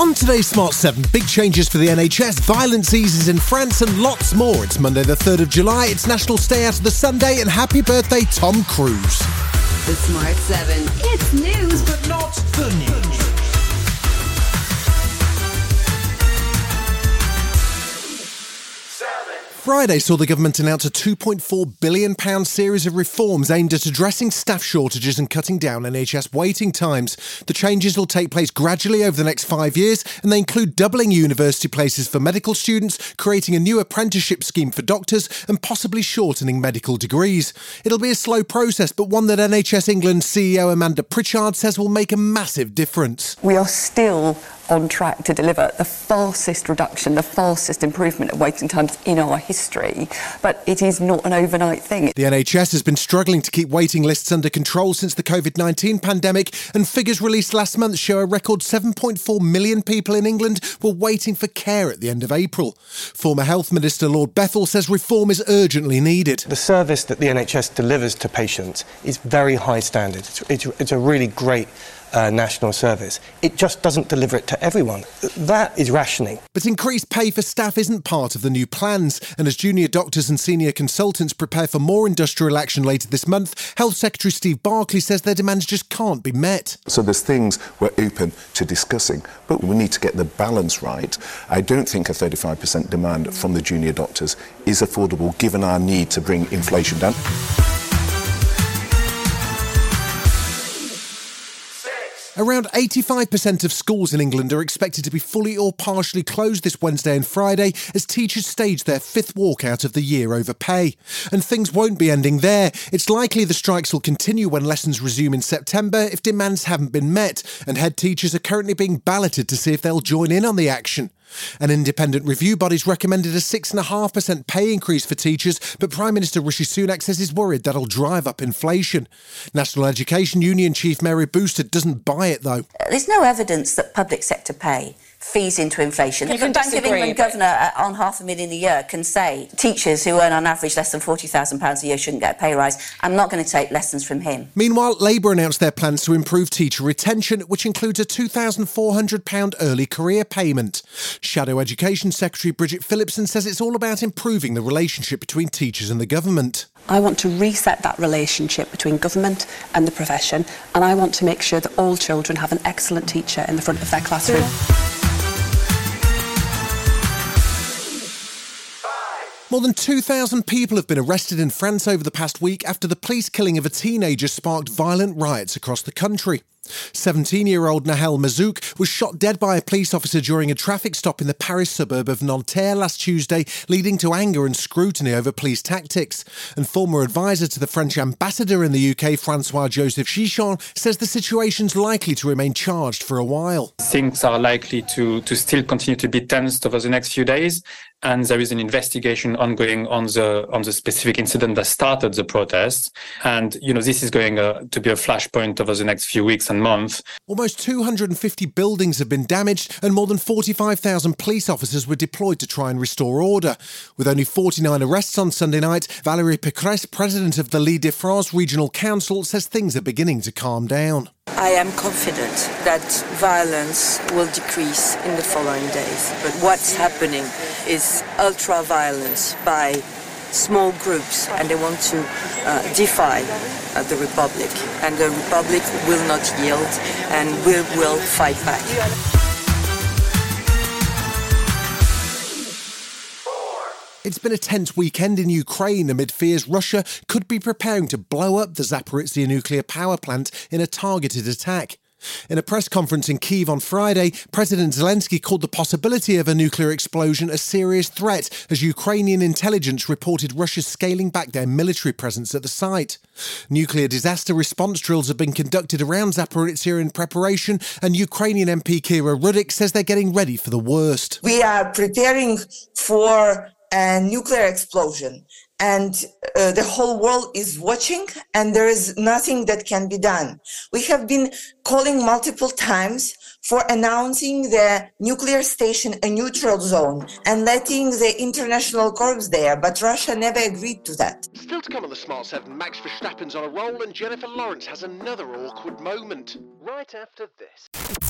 On today's Smart 7, big changes for the NHS, violence eases in France, and lots more. It's Monday, the 3rd of July. It's National Stay Out of the Sun Day, and happy birthday, Tom Cruise. The Smart 7. It's news, but Not the news. Friday saw the government announce a £2.4 billion series of reforms aimed at addressing staff shortages and cutting down NHS waiting times. The changes will take place gradually over the next five years, and they include doubling university places for medical students, creating a new apprenticeship scheme for doctors, and possibly shortening medical degrees. It'll be a slow process, but one that NHS England CEO Amanda Pritchard says will make a massive difference. we are still on track to deliver the fastest reduction, the fastest improvement of waiting times in our history. But it is not an overnight thing. The NHS has been struggling to keep waiting lists under control since the COVID 19 pandemic, and figures released last month show a record 7.4 million people in England were waiting for care at the end of April. Former Health Minister Lord Bethell says reform is urgently needed. The service that the NHS delivers to patients is very high standard. It's, it's, it's a really great uh, national service. It just doesn't deliver it to everyone. That is rationing. But increased pay for staff isn't part of the new plans, and as junior doctors and senior consultants prepare for more industrial action later this month, Health Secretary Steve Barclay says their demands just can't be met. So there's things we're open to discussing, but we need to get the balance right. I don't think a 35% demand from the junior doctors is affordable given our need to bring inflation down. Around 85% of schools in England are expected to be fully or partially closed this Wednesday and Friday as teachers stage their fifth walkout of the year over pay. And things won't be ending there. It's likely the strikes will continue when lessons resume in September if demands haven't been met, and head teachers are currently being balloted to see if they'll join in on the action. An independent review body's recommended a 6.5% pay increase for teachers, but Prime Minister Rishi Sunak says he's worried that'll drive up inflation. National Education Union Chief Mary Bousted doesn't buy it, though. There's no evidence that public sector pay feeds into inflation. You Even Bank of England governor uh, on half a million a year can say teachers who earn on average less than £40,000 a year shouldn't get a pay rise. I'm not going to take lessons from him. Meanwhile, Labour announced their plans to improve teacher retention, which includes a £2,400 early career payment. Shadow Education Secretary Bridget Phillipson says it's all about improving the relationship between teachers and the government. I want to reset that relationship between government and the profession, and I want to make sure that all children have an excellent teacher in the front of their classroom. More than 2,000 people have been arrested in France over the past week after the police killing of a teenager sparked violent riots across the country. 17 year old Nahel Merzouk was shot dead by a police officer during a traffic stop in the Paris suburb of Nanterre last Tuesday, leading to anger and scrutiny over police tactics. And former advisor to the French ambassador in the UK, Francois Joseph Chichon, says the situation's likely to remain charged for a while. things are likely to, to still continue to be tensed over the next few days. And there is an investigation ongoing on the on the specific incident that started the protests. And you know this is going uh, to be a flashpoint over the next few weeks and months. Almost 250 buildings have been damaged, and more than 45,000 police officers were deployed to try and restore order. With only 49 arrests on Sunday night, Valérie Pécresse, president of the Île-de-France Regional Council, says things are beginning to calm down. I am confident that violence will decrease in the following days. But what's happening is ultra violence by small groups and they want to uh, defy uh, the republic. And the republic will not yield and we will, will fight back. It's been a tense weekend in Ukraine amid fears Russia could be preparing to blow up the Zaporizhia nuclear power plant in a targeted attack. In a press conference in Kiev on Friday, President Zelensky called the possibility of a nuclear explosion a serious threat as Ukrainian intelligence reported Russia scaling back their military presence at the site. Nuclear disaster response drills have been conducted around Zaporizhzhia in preparation, and Ukrainian MP Kira Rudik says they're getting ready for the worst. We are preparing for a nuclear explosion and uh, the whole world is watching and there is nothing that can be done. We have been calling multiple times for announcing the nuclear station a neutral zone and letting the international corps there, but Russia never agreed to that. Still to come on the Smart 7, Max Verstappen's on a roll and Jennifer Lawrence has another awkward moment. Right after this.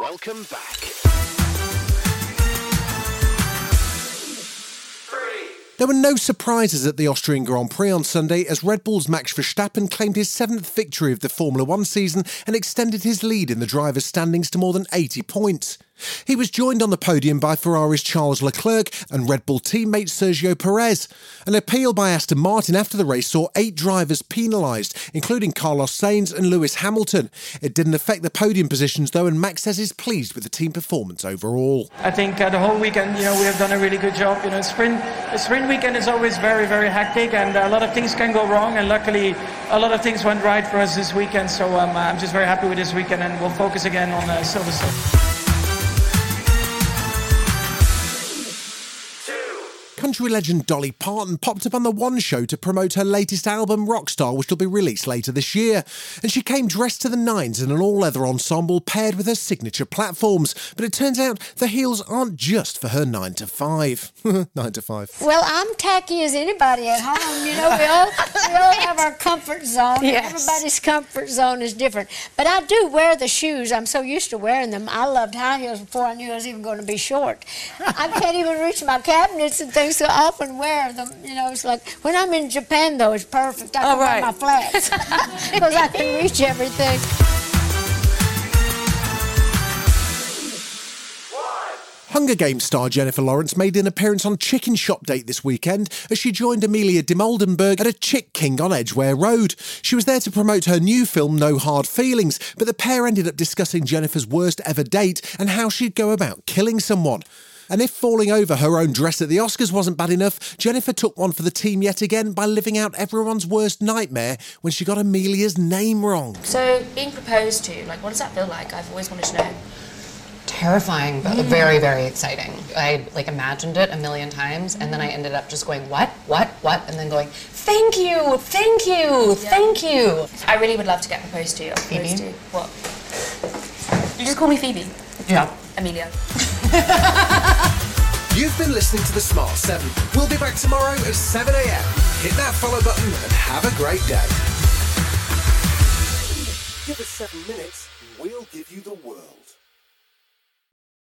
Welcome back. There were no surprises at the Austrian Grand Prix on Sunday as Red Bull's Max Verstappen claimed his seventh victory of the Formula One season and extended his lead in the drivers' standings to more than 80 points. He was joined on the podium by Ferrari's Charles Leclerc and Red Bull teammate Sergio Perez. An appeal by Aston Martin after the race saw eight drivers penalised, including Carlos Sainz and Lewis Hamilton. It didn't affect the podium positions though, and Max says he's pleased with the team performance overall. I think uh, the whole weekend, you know, we have done a really good job. You know, sprint sprint weekend is always very, very hectic, and a lot of things can go wrong. And luckily, a lot of things went right for us this weekend. So um, I'm just very happy with this weekend, and we'll focus again on uh, Silverstone. Country legend Dolly Parton popped up on the One Show to promote her latest album, Rockstar, which will be released later this year. And she came dressed to the nines in an all leather ensemble paired with her signature platforms. But it turns out the heels aren't just for her 9 to 5. 9 to 5. Well, I'm tacky as anybody at home. You know, we all, we all have our comfort zone. Yes. Everybody's comfort zone is different. But I do wear the shoes. I'm so used to wearing them. I loved high heels before I knew I was even going to be short. I can't even reach my cabinets and things, so I often wear them. You know, it's like when I'm in Japan, though, it's perfect. I oh, can Oh, right. wear my flats because I can reach everything. Hunger Games star Jennifer Lawrence made an appearance on Chicken Shop Date this weekend as she joined Amelia Dimoldenberg at a Chick King on Edgware Road. She was there to promote her new film No Hard Feelings, but the pair ended up discussing Jennifer's worst ever date and how she'd go about killing someone. And if falling over her own dress at the Oscars wasn't bad enough, Jennifer took one for the team yet again by living out everyone's worst nightmare when she got Amelia's name wrong. So, being proposed to, like, what does that feel like? I've always wanted to know. terrifying but Mm. very very exciting i like imagined it a million times and then i ended up just going what what what and then going thank you thank you thank you I really would love to get proposed to. or Proposed Phoebe? to. What? You just call me Phoebe. yeah Amelia. You've been listening to The Smart 7. We'll be back tomorrow at 7am. Hit that follow button and have a great day. Give us seven minutes, we'll give you the world.